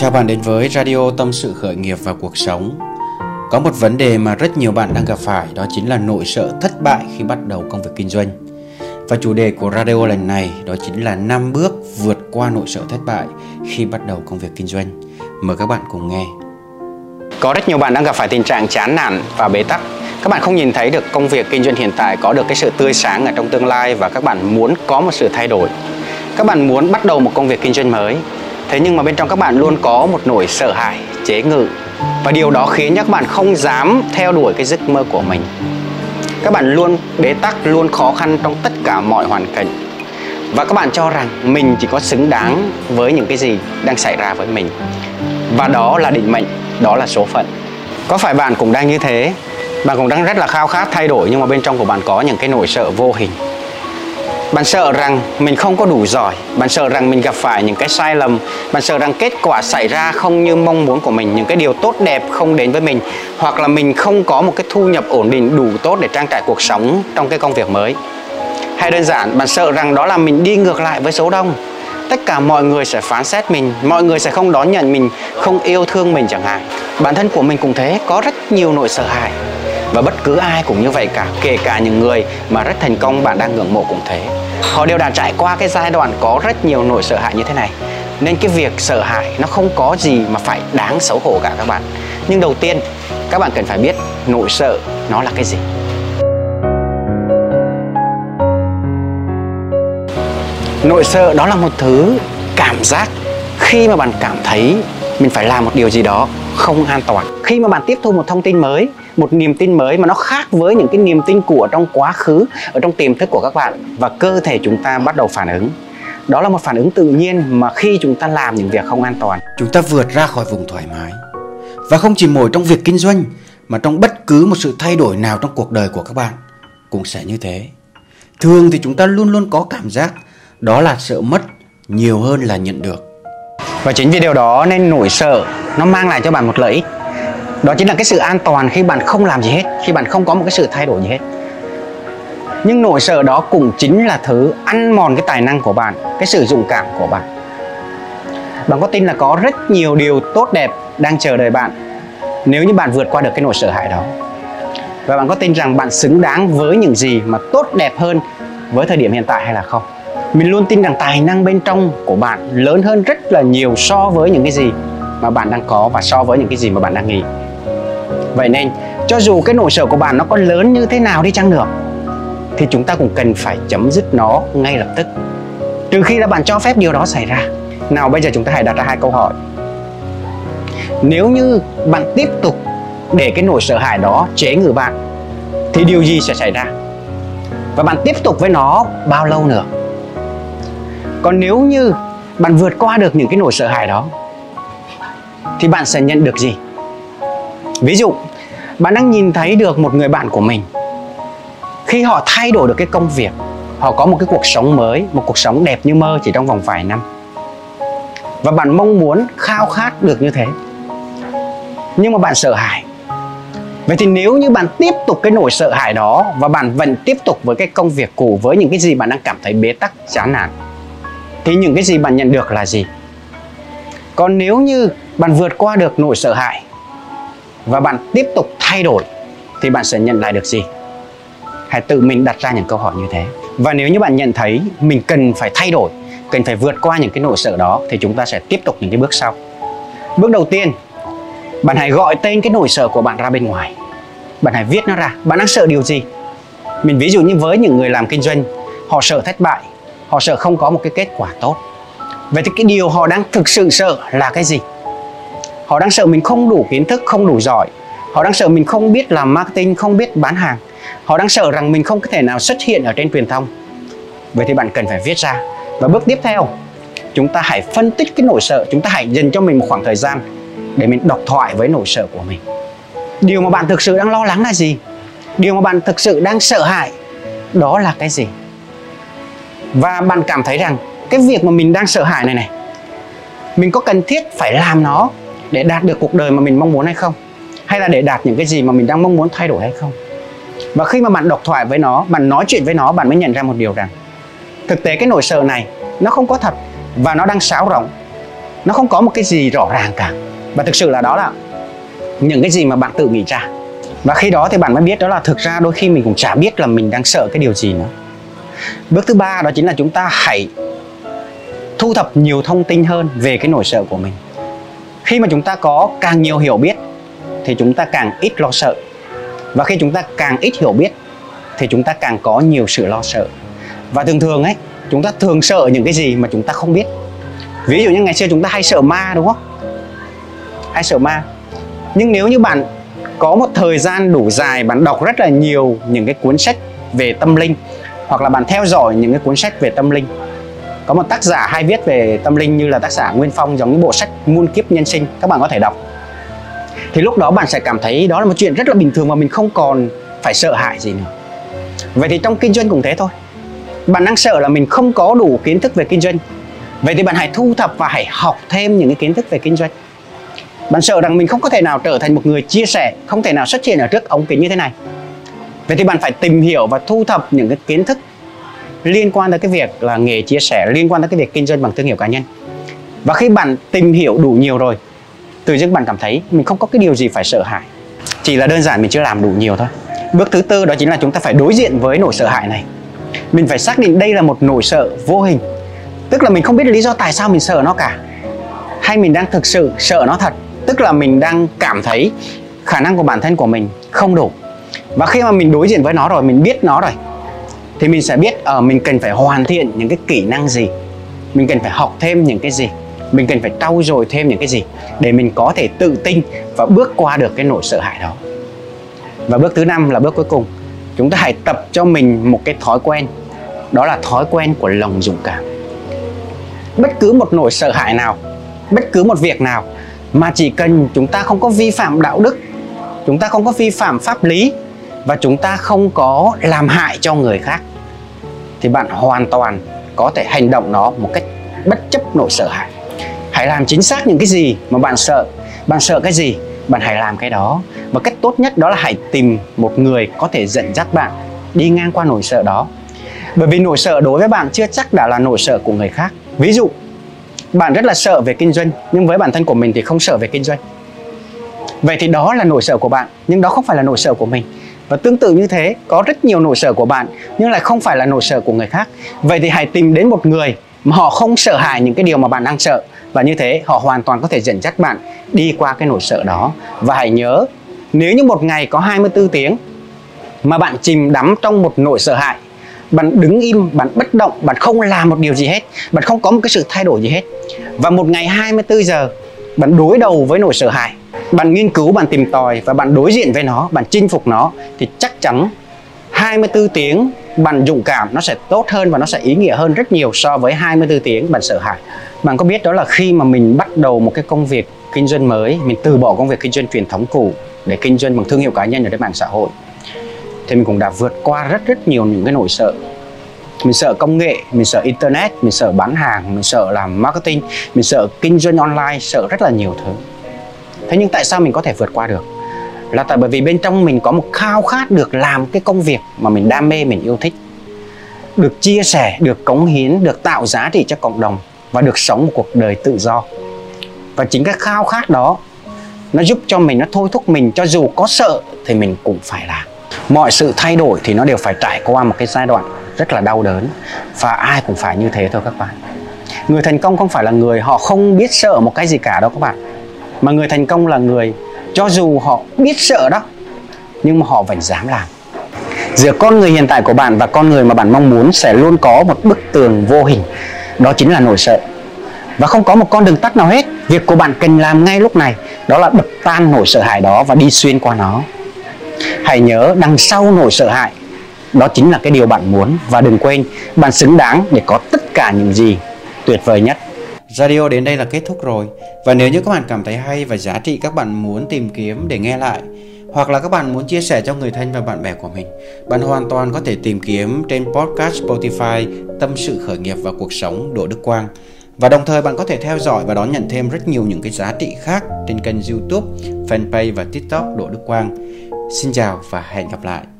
Chào bạn đến với Radio Tâm sự khởi nghiệp và cuộc sống. Có một vấn đề mà rất nhiều bạn đang gặp phải, đó chính là nỗi sợ thất bại khi bắt đầu công việc kinh doanh. Và chủ đề của radio lần này, đó chính là 5 bước vượt qua nỗi sợ thất bại khi bắt đầu công việc kinh doanh. Mời các bạn cùng nghe. Có rất nhiều bạn đang gặp phải tình trạng chán nản và bế tắc. Các bạn không nhìn thấy được công việc kinh doanh hiện tại có được cái sự tươi sáng ở trong tương lai và các bạn muốn có một sự thay đổi. Các bạn muốn bắt đầu một công việc kinh doanh mới thế nhưng mà bên trong các bạn luôn có một nỗi sợ hãi, chế ngự. Và điều đó khiến các bạn không dám theo đuổi cái giấc mơ của mình. Các bạn luôn, bế tắc, luôn khó khăn trong tất cả mọi hoàn cảnh. Và các bạn cho rằng mình chỉ có xứng đáng với những cái gì đang xảy ra với mình. Và đó là định mệnh, đó là số phận. Có phải bạn cũng đang như thế? Bạn cũng đang rất là khao khát thay đổi, nhưng mà bên trong của bạn có những cái nỗi sợ vô hình bạn sợ rằng mình không có đủ giỏi, bạn sợ rằng mình gặp phải những cái sai lầm, bạn sợ rằng kết quả xảy ra không như mong muốn của mình, những cái điều tốt đẹp không đến với mình, hoặc là mình không có một cái thu nhập ổn định đủ tốt để trang trải cuộc sống trong cái công việc mới. Hay đơn giản, bạn sợ rằng đó là mình đi ngược lại với số đông. Tất cả mọi người sẽ phán xét mình, mọi người sẽ không đón nhận mình, không yêu thương mình chẳng hạn. Bản thân của mình cũng thế, có rất nhiều nỗi sợ hãi và bất cứ ai cũng như vậy cả, kể cả những người mà rất thành công, bạn đang ngưỡng mộ cũng thế. Họ đều đã trải qua cái giai đoạn có rất nhiều nỗi sợ hãi như thế này. Nên cái việc sợ hãi nó không có gì mà phải đáng xấu hổ cả các bạn. Nhưng đầu tiên, các bạn cần phải biết nỗi sợ nó là cái gì. Nỗi sợ đó là một thứ cảm giác khi mà bạn cảm thấy mình phải làm một điều gì đó không an toàn. Khi mà bạn tiếp thu một thông tin mới một niềm tin mới mà nó khác với những cái niềm tin của trong quá khứ ở trong tiềm thức của các bạn. Và cơ thể chúng ta bắt đầu phản ứng. Đó là một phản ứng tự nhiên mà khi chúng ta làm những việc không an toàn. Chúng ta vượt ra khỏi vùng thoải mái. Và không chỉ mỗi trong việc kinh doanh mà trong bất cứ một sự thay đổi nào trong cuộc đời của các bạn cũng sẽ như thế. Thường thì chúng ta luôn luôn có cảm giác đó là sợ mất nhiều hơn là nhận được. Và chính vì điều đó nên nỗi sợ nó mang lại cho bạn một lợi ích đó chính là cái sự an toàn khi bạn không làm gì hết, khi bạn không có một cái sự thay đổi gì hết. Nhưng nỗi sợ đó cũng chính là thứ ăn mòn cái tài năng của bạn, cái sự dụng cảm của bạn. Bạn có tin là có rất nhiều điều tốt đẹp đang chờ đợi bạn nếu như bạn vượt qua được cái nỗi sợ hãi đó? Và bạn có tin rằng bạn xứng đáng với những gì mà tốt đẹp hơn với thời điểm hiện tại hay là không? Mình luôn tin rằng tài năng bên trong của bạn lớn hơn rất là nhiều so với những cái gì mà bạn đang có và so với những cái gì mà bạn đang nghĩ vậy nên, cho dù cái nỗi sợ của bạn nó có lớn như thế nào đi chăng nữa, thì chúng ta cũng cần phải chấm dứt nó ngay lập tức. Trừ khi là bạn cho phép điều đó xảy ra. Nào, bây giờ chúng ta hãy đặt ra hai câu hỏi. Nếu như bạn tiếp tục để cái nỗi sợ hãi đó chế ngự bạn, thì điều gì sẽ xảy ra? Và bạn tiếp tục với nó bao lâu nữa? Còn nếu như bạn vượt qua được những cái nỗi sợ hãi đó, thì bạn sẽ nhận được gì? Ví dụ, bạn đang nhìn thấy được một người bạn của mình. Khi họ thay đổi được cái công việc, họ có một cái cuộc sống mới, một cuộc sống đẹp như mơ chỉ trong vòng vài năm. Và bạn mong muốn khao khát được như thế. Nhưng mà bạn sợ hãi. Vậy thì nếu như bạn tiếp tục cái nỗi sợ hãi đó và bạn vẫn tiếp tục với cái công việc cũ, với những cái gì bạn đang cảm thấy bế tắc, chán nản, thì những cái gì bạn nhận được là gì? Còn nếu như bạn vượt qua được nỗi sợ hãi và bạn tiếp tục thay đổi, thì bạn sẽ nhận lại được gì? Hãy tự mình đặt ra những câu hỏi như thế. Và nếu như bạn nhận thấy mình cần phải thay đổi, cần phải vượt qua những cái nỗi sợ đó, thì chúng ta sẽ tiếp tục những cái bước sau. Bước đầu tiên, bạn hãy gọi tên cái nỗi sợ của bạn ra bên ngoài. Bạn hãy viết nó ra, bạn đang sợ điều gì? Mình ví dụ như với những người làm kinh doanh, họ sợ thất bại, họ sợ không có một cái kết quả tốt. Vậy thì cái điều họ đang thực sự sợ là cái gì? Họ đang sợ mình không đủ kiến thức, không đủ giỏi. Họ đang sợ mình không biết làm marketing, không biết bán hàng. Họ đang sợ rằng mình không có thể nào xuất hiện ở trên truyền thông. Vậy thì bạn cần phải viết ra. Và bước tiếp theo, chúng ta hãy phân tích cái nỗi sợ. Chúng ta hãy dành cho mình một khoảng thời gian để mình đọc thoại với nỗi sợ của mình. Điều mà bạn thực sự đang lo lắng là gì? Điều mà bạn thực sự đang sợ hãi, đó là cái gì? Và bạn cảm thấy rằng cái việc mà mình đang sợ hãi này này, mình có cần thiết phải làm nó để đạt được cuộc đời mà mình mong muốn hay không? Hay là để đạt những cái gì mà mình đang mong muốn thay đổi hay không? Và khi mà bạn độc thoại với nó, bạn nói chuyện với nó, bạn mới nhận ra một điều rằng, thực tế cái nỗi sợ này, nó không có thật và nó đang xáo rỗng. Nó không có một cái gì rõ ràng cả. Và thực sự là đó là những cái gì mà bạn tự nghĩ ra. Và khi đó thì bạn mới biết đó là thực ra đôi khi mình cũng chả biết là mình đang sợ cái điều gì nữa. Bước thứ ba đó chính là chúng ta hãy thu thập nhiều thông tin hơn về cái nỗi sợ của mình khi mà chúng ta có càng nhiều hiểu biết, thì chúng ta càng ít lo sợ. Và khi chúng ta càng ít hiểu biết, thì chúng ta càng có nhiều sự lo sợ. Và thường thường ấy, chúng ta thường sợ những cái gì mà chúng ta không biết. Ví dụ như ngày xưa chúng ta hay sợ ma, đúng không? Hay sợ ma. Nhưng nếu như bạn có một thời gian đủ dài, bạn đọc rất là nhiều những cái cuốn sách về tâm linh, hoặc là bạn theo dõi những cái cuốn sách về tâm linh có một tác giả hay viết về tâm linh như là tác giả Nguyên Phong giống như bộ sách muôn kiếp nhân sinh, các bạn có thể đọc. Thì lúc đó bạn sẽ cảm thấy đó là một chuyện rất là bình thường mà mình không còn phải sợ hãi gì nữa. Vậy thì trong kinh doanh cũng thế thôi. Bạn đang sợ là mình không có đủ kiến thức về kinh doanh. Vậy thì bạn hãy thu thập và hãy học thêm những cái kiến thức về kinh doanh. Bạn sợ rằng mình không có thể nào trở thành một người chia sẻ, không thể nào xuất hiện ở trước ống kính như thế này. Vậy thì bạn phải tìm hiểu và thu thập những cái kiến thức liên quan tới cái việc là nghề chia sẻ, liên quan tới cái việc kinh doanh bằng thương hiệu cá nhân. Và khi bạn tìm hiểu đủ nhiều rồi, tự dưng bạn cảm thấy mình không có cái điều gì phải sợ hãi. Chỉ là đơn giản mình chưa làm đủ nhiều thôi. Bước thứ tư đó chính là chúng ta phải đối diện với nỗi sợ hãi này. Mình phải xác định đây là một nỗi sợ vô hình. Tức là mình không biết lý do tại sao mình sợ nó cả. Hay mình đang thực sự sợ nó thật. Tức là mình đang cảm thấy khả năng của bản thân của mình không đủ. Và khi mà mình đối diện với nó rồi, mình biết nó rồi thì mình sẽ biết ở uh, mình cần phải hoàn thiện những cái kỹ năng gì. Mình cần phải học thêm những cái gì. Mình cần phải trau dồi thêm những cái gì để mình có thể tự tin và bước qua được cái nỗi sợ hãi đó. Và bước thứ năm là bước cuối cùng. Chúng ta hãy tập cho mình một cái thói quen. Đó là thói quen của lòng dũng cảm. Bất cứ một nỗi sợ hãi nào bất cứ một việc nào mà chỉ cần chúng ta không có vi phạm đạo đức chúng ta không có vi phạm pháp lý và chúng ta không có làm hại cho người khác, thì bạn hoàn toàn có thể hành động nó một cách bất chấp nỗi sợ hãi. Hãy làm chính xác những cái gì mà bạn sợ. Bạn sợ cái gì, bạn hãy làm cái đó. Và cách tốt nhất đó là hãy tìm một người có thể dẫn dắt bạn đi ngang qua nỗi sợ đó. Bởi vì nỗi sợ đối với bạn chưa chắc đã là nỗi sợ của người khác. Ví dụ, bạn rất là sợ về kinh doanh, nhưng với bản thân của mình thì không sợ về kinh doanh. Vậy thì đó là nỗi sợ của bạn, nhưng đó không phải là nỗi sợ của mình và tương tự như thế có rất nhiều nỗi sợ của bạn nhưng lại không phải là nỗi sợ của người khác. Vậy thì hãy tìm đến một người mà họ không sợ hãi những cái điều mà bạn đang sợ. Và như thế họ hoàn toàn có thể dẫn dắt bạn đi qua cái nỗi sợ đó. Và hãy nhớ nếu như một ngày có 24 tiếng mà bạn chìm đắm trong một nỗi sợ hãi bạn đứng im, bạn bất động, bạn không làm một điều gì hết, bạn không có một cái sự thay đổi gì hết. Và một ngày 24 giờ bạn đối đầu với nỗi sợ hãi, bạn nghiên cứu, bạn tìm tòi và bạn đối diện với nó, bạn chinh phục nó thì chắc chắn 24 tiếng bạn dũng cảm nó sẽ tốt hơn và nó sẽ ý nghĩa hơn rất nhiều so với 24 tiếng bạn sợ hãi. Bạn có biết đó là khi mà mình bắt đầu một cái công việc kinh doanh mới, mình từ bỏ công việc kinh doanh truyền thống cũ để kinh doanh bằng thương hiệu cá nhân ở trên mạng xã hội thì mình cũng đã vượt qua rất rất nhiều những cái nỗi sợ mình sợ công nghệ mình sợ internet mình sợ bán hàng mình sợ làm marketing mình sợ kinh doanh online sợ rất là nhiều thứ thế nhưng tại sao mình có thể vượt qua được? Là tại bởi vì bên trong mình có một khao khát được làm cái công việc mà mình đam mê, mình yêu thích. Được chia sẻ, được cống hiến, được tạo giá trị cho cộng đồng và được sống một cuộc đời tự do. Và chính cái khao khát đó, nó giúp cho mình, nó thôi thúc mình cho dù có sợ thì mình cũng phải làm. Mọi sự thay đổi thì nó đều phải trải qua một cái giai đoạn rất là đau đớn và ai cũng phải như thế thôi các bạn. Người thành công không phải là người họ không biết sợ một cái gì cả đâu các bạn mà người thành công là người, cho dù họ biết sợ đó, nhưng mà họ vẫn dám làm. Giữa con người hiện tại của bạn và con người mà bạn mong muốn sẽ luôn có một bức tường vô hình, đó chính là nỗi sợ. Và không có một con đường tắt nào hết, việc của bạn cần làm ngay lúc này, đó là đập tan nỗi sợ hãi đó và đi xuyên qua nó. Hãy nhớ đằng sau nỗi sợ hãi, đó chính là cái điều bạn muốn. Và đừng quên, bạn xứng đáng để có tất cả những gì tuyệt vời nhất. Radio đến đây là kết thúc rồi và nếu như các bạn cảm thấy hay và giá trị các bạn muốn tìm kiếm để nghe lại hoặc là các bạn muốn chia sẻ cho người thân và bạn bè của mình bạn hoàn toàn có thể tìm kiếm trên podcast Spotify tâm sự khởi nghiệp và cuộc sống Đỗ Đức Quang và đồng thời bạn có thể theo dõi và đón nhận thêm rất nhiều những cái giá trị khác trên kênh YouTube, fanpage và TikTok Đỗ Đức Quang. Xin chào và hẹn gặp lại.